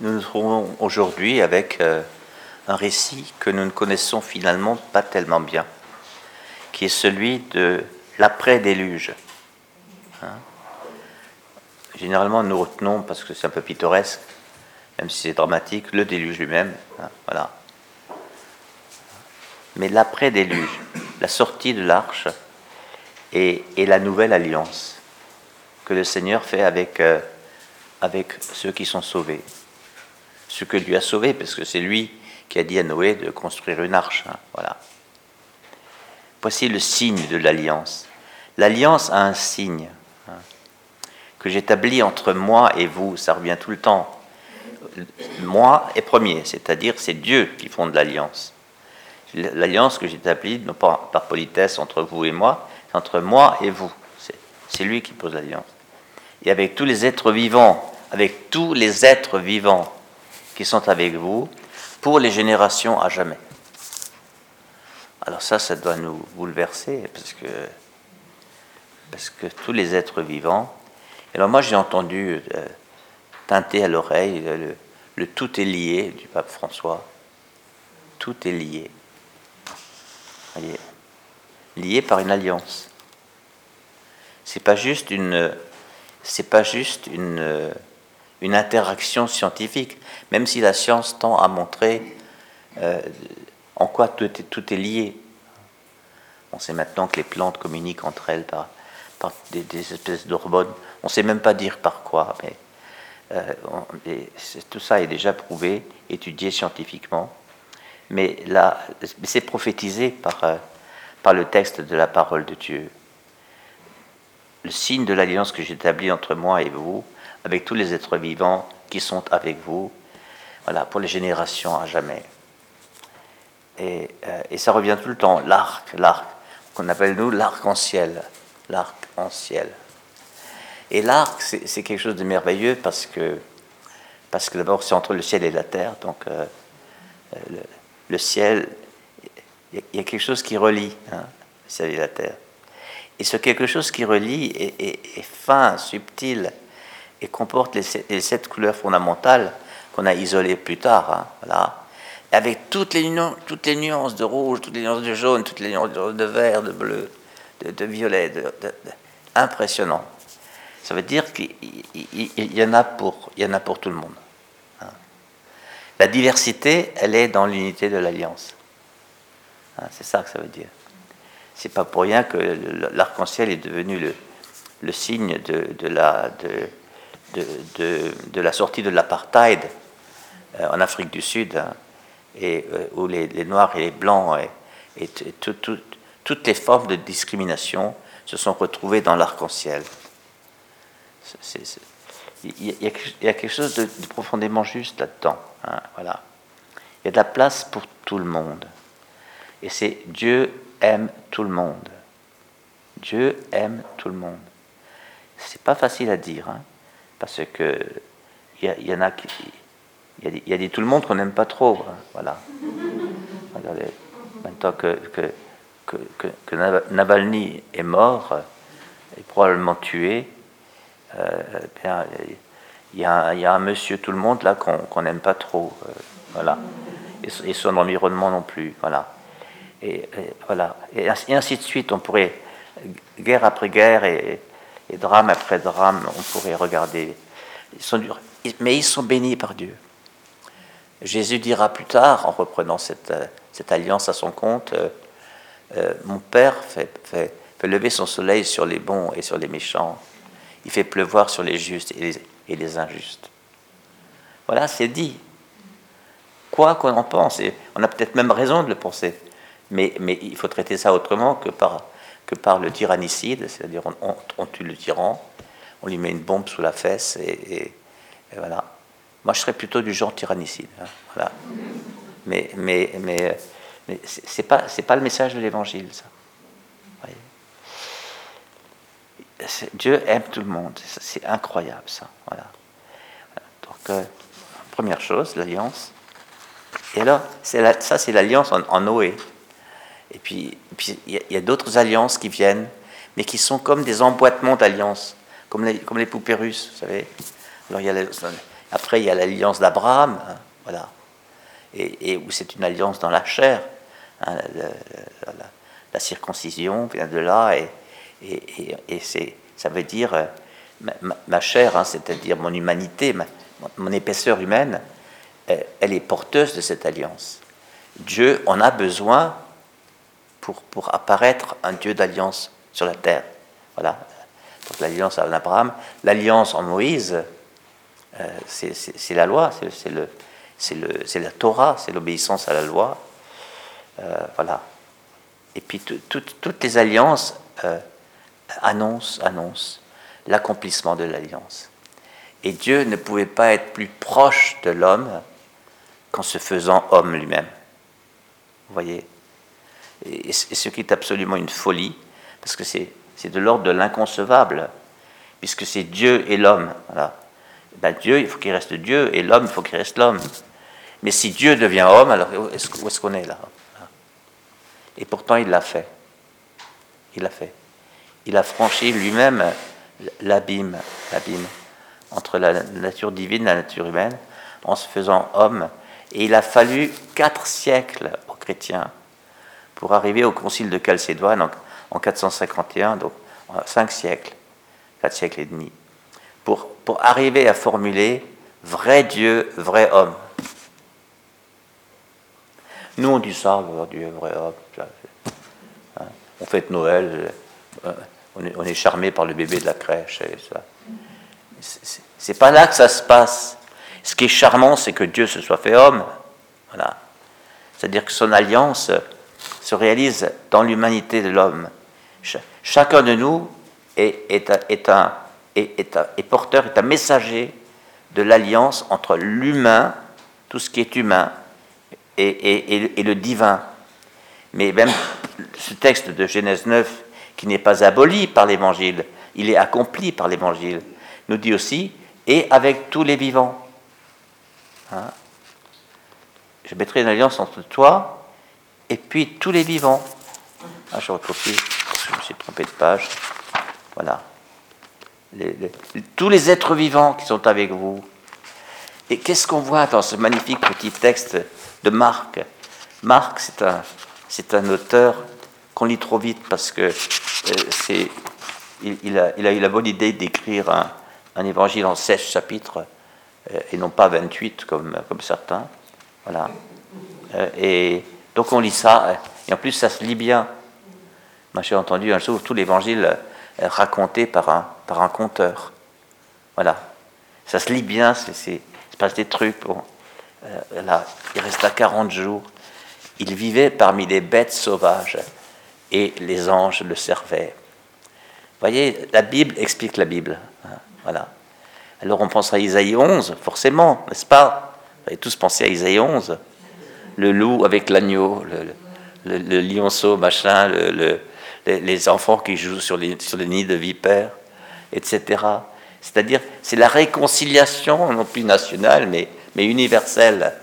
nous nous trouvons aujourd'hui avec euh, un récit que nous ne connaissons finalement pas tellement bien, qui est celui de l'après-déluge. Hein. Généralement, nous retenons, parce que c'est un peu pittoresque, même si c'est dramatique, le déluge lui-même. Hein, voilà. Mais l'après-déluge, la sortie de l'arche et, la nouvelle alliance que le Seigneur fait avec, euh, avec ceux qui sont sauvés. Ce que Dieu a sauvé, parce que c'est lui qui a dit à Noé de construire une arche. Hein, voilà. Voici le signe de l'alliance. L'alliance a un signe hein, que j'établis entre moi et vous. Ça revient tout le temps. Moi est premier, c'est-à-dire c'est Dieu qui fonde l'alliance. L'alliance que j'établis, non pas par politesse entre vous et moi, c'est entre moi et vous. C'est lui qui pose l'alliance. Et avec tous les êtres vivants, avec tous les êtres vivants qui sont avec vous, pour les générations à jamais. Alors ça, ça doit nous bouleverser, parce que, parce que tous les êtres vivants... Alors moi, j'ai entendu euh, teinter à l'oreille le, le tout est lié du pape François. Tout est lié lié par une alliance. C'est pas juste une, c'est pas juste une, une interaction scientifique, même si la science tend à montrer euh, en quoi tout est, tout est lié. On sait maintenant que les plantes communiquent entre elles par, par des, espèces d'hormones. On ne sait même pas dire par quoi, mais euh, tout ça est déjà prouvé, étudié scientifiquement. Mais là, c'est prophétisé par, euh, par le texte de la parole de Dieu. Le signe de l'alliance que j'établis entre moi et vous, avec tous les êtres vivants qui sont avec vous, voilà, pour les générations à jamais. Et, euh, ça revient tout le temps, l'arc, l'arc, qu'on appelle nous l'arc-en-ciel, l'arc-en-ciel. Et l'arc, c'est quelque chose de merveilleux parce que, parce que d'abord c'est entre le ciel et la terre, donc euh, le ciel, il y a quelque chose qui relie hein, le ciel et la terre. Et ce quelque chose qui relie est, fin, subtil, et comporte les, sept couleurs fondamentales qu'on a isolées plus tard. Hein, voilà. avec toutes les, toutes les nuances de rouge, toutes les nuances de jaune, toutes les nuances de vert, de bleu, de, violet, impressionnant. Ça veut dire qu'il y, en a pour, y en a pour tout le monde. La diversité, elle est dans l'unité de l'alliance. Hein, c'est ça que ça veut dire. C'est pas pour rien que l'arc-en-ciel est devenu le, signe de, la, de, la sortie de l'apartheid euh, en Afrique du Sud, hein, et euh, où les, noirs et les blancs et, toutes les formes de discrimination se sont retrouvées dans l'arc-en-ciel. Il y, a, quelque chose de profondément juste là-dedans. Hein, voilà. Il y a de la place pour tout le monde. Et c'est Dieu aime tout le monde. Dieu aime tout le monde. C'est pas facile à dire, hein, parce que il y, en a qui, il y, a des tout le monde qu'on n'aime pas trop, hein, voilà. Regardez, maintenant que, que, que, que, Navalny est mort, et probablement tué, euh, bien, il y, y, a, un monsieur tout le monde là qu'on n'aime pas trop, euh, voilà, et, son environnement non plus, voilà, et, voilà, et ainsi, de suite. On pourrait guerre après guerre et, drame après drame, on pourrait regarder. Ils sont durs, mais ils sont bénis par Dieu. Jésus dira plus tard, en reprenant cette, cette alliance à son compte, euh, mon Père fait, lever son soleil sur les bons et sur les méchants. Il fait pleuvoir sur les justes et les, et injustes. Voilà, c'est dit. Quoi qu'on en pense, et on a peut-être même raison de le penser, mais il faut traiter ça autrement que par, que par le tyrannicide, c'est-à-dire on, tue le tyran, on lui met une bombe sous la fesse, et, voilà. Moi, je serais plutôt du genre tyrannicide. Hein, voilà. Mais, mais, mais, c'est pas, c'est pas le message de l'évangile, ça. Dieu aime tout le monde. C'est incroyable ça. Voilà. Donc, euh, première chose, l'alliance. Et là, la, ça c'est l'alliance en, Noé. Et puis, il y a, d'autres alliances qui viennent, mais qui sont comme des emboîtements d'alliances, comme les, comme les poupées russes, vous savez. Alors il y, a Après, il y a l'alliance d'Abraham, hein, voilà, et, où c'est une alliance dans la chair. Hein, la, circoncision vient de là, et, c'est, ça veut dire euh, ma, chair, hein, c'est-à-dire mon humanité, mon épaisseur humaine, elle est porteuse de cette alliance. Dieu en a besoin pour, pour apparaître un Dieu d'alliance sur la terre. Voilà. Donc l'alliance en Abraham, l'alliance en Moïse, euh, c'est la loi, c'est la Torah, c'est l'obéissance à la loi. Euh, voilà. Et puis toutes les alliances euh, annoncent, annoncent l'accomplissement de l'alliance. Et Dieu ne pouvait pas être plus proche de l'homme qu'en se faisant homme lui-même. Vous voyez et, ce qui est absolument une folie, parce que c'est de l'ordre de l'inconcevable, puisque c'est Dieu et l'homme. Ben Dieu, il faut qu'il reste Dieu, et l'homme, il faut qu'il reste l'homme. Mais si Dieu devient homme, alors où est-ce qu'on est là? Et pourtant, il l'a fait. Il l'a fait. Il a franchi lui-même l'abîme, l'abîme entre la nature divine et la nature humaine, en se faisant homme. Et il a fallu quatre siècles aux chrétiens pour arriver au concile de Chalcédoine en, 451, donc cinq siècles, quatre siècles et demi, pour, pour arriver à formuler vrai Dieu, vrai homme. Nous, on dit ça, vrai Dieu, vrai homme. Hein, on fête Noël, euh, on est, on est charmé par le bébé de la crèche. Et ça. C'est pas là que ça se passe. Ce qui est charmant, c'est que Dieu se soit fait homme. Voilà. C'est-à-dire que son alliance se réalise dans l'humanité de l'homme. Chacun de nous est, un, est, porteur, est un messager de l'alliance entre l'humain, tout ce qui est humain, et, le divin. Mais même ce texte de Genèse 9, qui n'est pas aboli par l'Évangile, il est accompli par l'Évangile, nous dit aussi, et avec tous les vivants. Hein? Je mettrai une alliance entre toi et puis tous les vivants. Ah, je recopie, je me suis trompé de page. Voilà. tous les êtres vivants qui sont avec vous. Et qu'est-ce qu'on voit dans ce magnifique petit texte de Marc? Marc, c'est un, c'est un auteur qu'on lit trop vite parce que euh, c'est, il, a, il, a, eu la bonne idée d'écrire un, un évangile en 16 chapitres euh, et non pas 28 comme, comme certains. Voilà. Euh, et donc on lit ça, et en plus ça se lit bien. Moi j'ai entendu un jour tout l'évangile euh, raconté par un, par un conteur. Voilà. Ça se lit bien, c'est pas des trucs. Bon. Euh, là, il resta 40 jours. Il vivait parmi les bêtes sauvages et les anges le servaient. Vous voyez, la Bible explique la Bible. Hein, voilà. Alors on pense à Isaïe 11, forcément, n'est-ce pas? Vous avez tous pensé à Isaïe 11 le loup avec l'agneau, le, lionceau, machin, les, enfants qui jouent sur les, sur nids de vipères, etc. C'est-à-dire, c'est la réconciliation, non plus nationale, mais, universelle,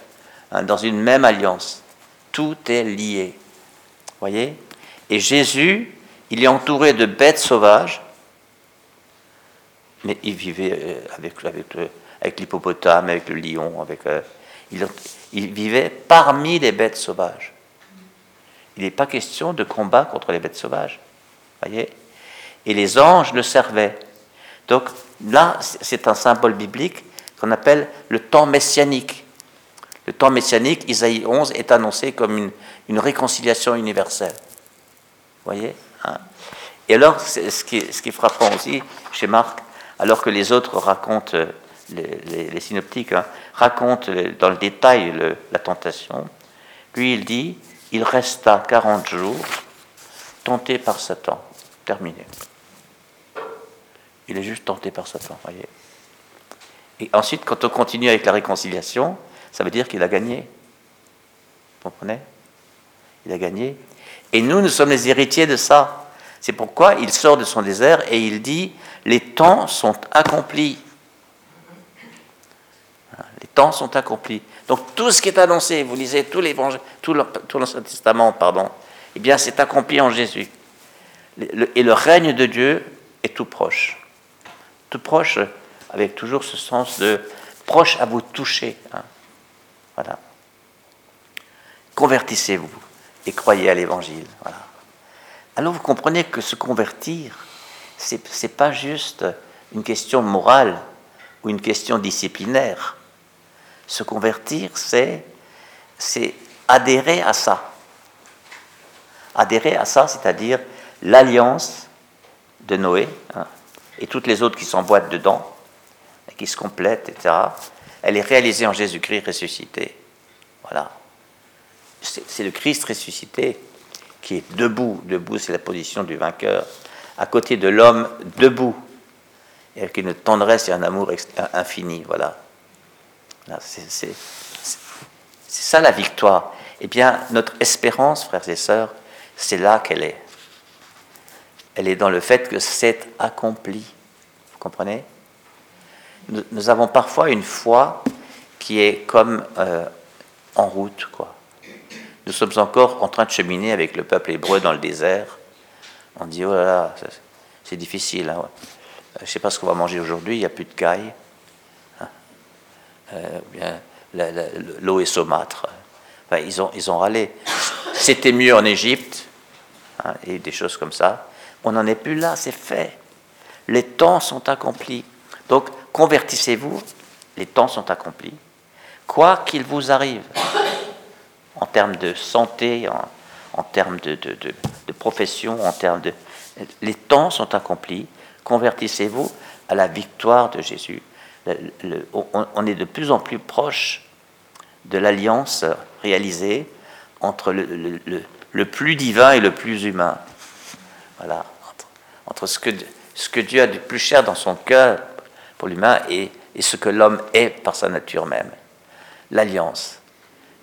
hein, dans une même alliance. Tout est lié. Voyez? Et Jésus, il est entouré de bêtes sauvages, mais il vivait euh, avec, l'hippopotame, avec le lion, avec. Euh, il vivait parmi les bêtes sauvages. Il n'est pas question de combat contre les bêtes sauvages. Voyez Et les anges le servaient. Donc là, c'est un symbole biblique qu'on appelle le temps messianique. Le temps messianique, Isaïe 11, est annoncé comme une, réconciliation universelle. Voyez hein Et alors, ce ce qui est frappant aussi chez Marc, alors que les autres racontent les, synoptiques hein, racontent dans le détail la tentation. Lui, il dit, il resta 40 jours tenté par Satan. Terminé. Il est juste tenté par Satan, voyez. Et ensuite, quand on continue avec la réconciliation, ça veut dire qu'il a gagné. Vous comprenez? Il a gagné. Et nous, nous sommes les héritiers de ça. C'est pourquoi il sort de son désert et il dit, les temps sont accomplis les temps sont accomplis. Donc tout ce qui est annoncé, vous lisez tout l'Ancien Testament, pardon, eh bien c'est accompli en Jésus. et le règne de Dieu est tout proche. Tout proche, avec toujours ce sens de proche à vous toucher. Hein. Voilà. Convertissez-vous et croyez à l'évangile. Alors vous comprenez que se convertir, ce n'est pas juste une question morale ou une question disciplinaire. Se convertir, c'est adhérer à ça. Adhérer à ça, c'est-à-dire l'alliance de Noé hein, et toutes les autres qui s'emboîtent dedans, qui se complètent, etc. Elle est réalisée en Jésus-Christ ressuscité. Voilà. C'est le Christ ressuscité qui est debout. Debout, c'est la position du vainqueur. À côté de l'homme debout. Avec une tendresse et un amour infini. Voilà. C'est ça la victoire. Eh bien, notre espérance, frères et sœurs, c'est là qu'elle est. Elle est dans le fait que c'est accompli. Vous comprenez? Nous, avons parfois une foi qui est comme euh, en route, quoi. Nous sommes encore en train de cheminer avec le peuple hébreu dans le désert. On dit, oh là là, c'est difficile. Hein. Je ne sais pas ce qu'on va manger aujourd'hui, il n'y a plus de caille. Euh, l'eau est saumâtre. ils, ont, ils ont râlé. C'était mieux en Égypte, hein, et des choses comme ça. On n'en est plus là, c'est fait. Les temps sont accomplis. Donc, convertissez-vous, les temps sont accomplis. Quoi qu'il vous arrive, en termes de santé, en, termes de, profession, en termes de... Les temps sont accomplis. Convertissez-vous à la victoire de Jésus. On, est de plus en plus proche de l'alliance réalisée entre le, plus divin et le plus humain. Voilà, entre, ce, que, ce que Dieu a de plus cher dans son cœur pour l'humain et, ce que l'homme est par sa nature même. L'alliance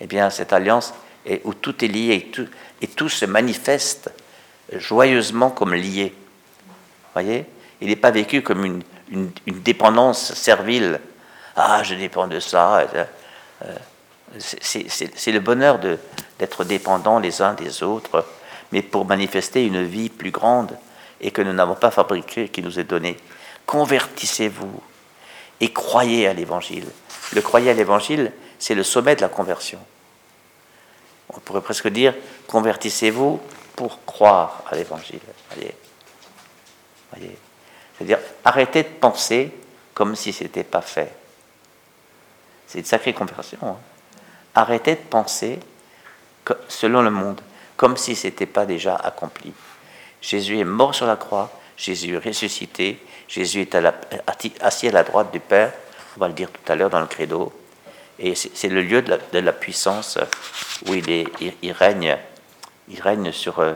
eh bien, cette alliance est, où tout est lié et tout, et tout se manifeste joyeusement comme lié. voyez? Il n'est pas vécu comme une, une, dépendance servile. Ah, je dépends de ça. Euh, c'est le bonheur d'être dépendants les uns des autres, mais pour manifester une vie plus grande et que nous n'avons pas fabriquée, qui nous est donnée. Convertissez-vous et croyez à l'Évangile. Le croyez à l'Évangile, c'est le sommet de la conversion. On pourrait presque dire convertissez-vous pour croire à l'Évangile. Voyez. C'est-à-dire arrêtez de penser comme si ce n'était pas fait. C'est une sacrée conversion. Hein. Arrêtez de penser selon le monde, comme si ce n'était pas déjà accompli. Jésus est mort sur la croix, Jésus est ressuscité, Jésus est assis à la droite du Père, on va le dire tout à l'heure dans le credo, et c'est le lieu de la, puissance où il, est, il, règne, il règne sur euh,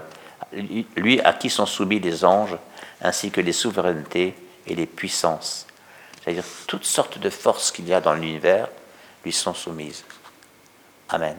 lui à qui sont soumis les anges, ainsi que les souverainetés et les puissances. C'est-à-dire toutes sortes de forces qu'il y a dans l'univers lui sont soumises. Amen.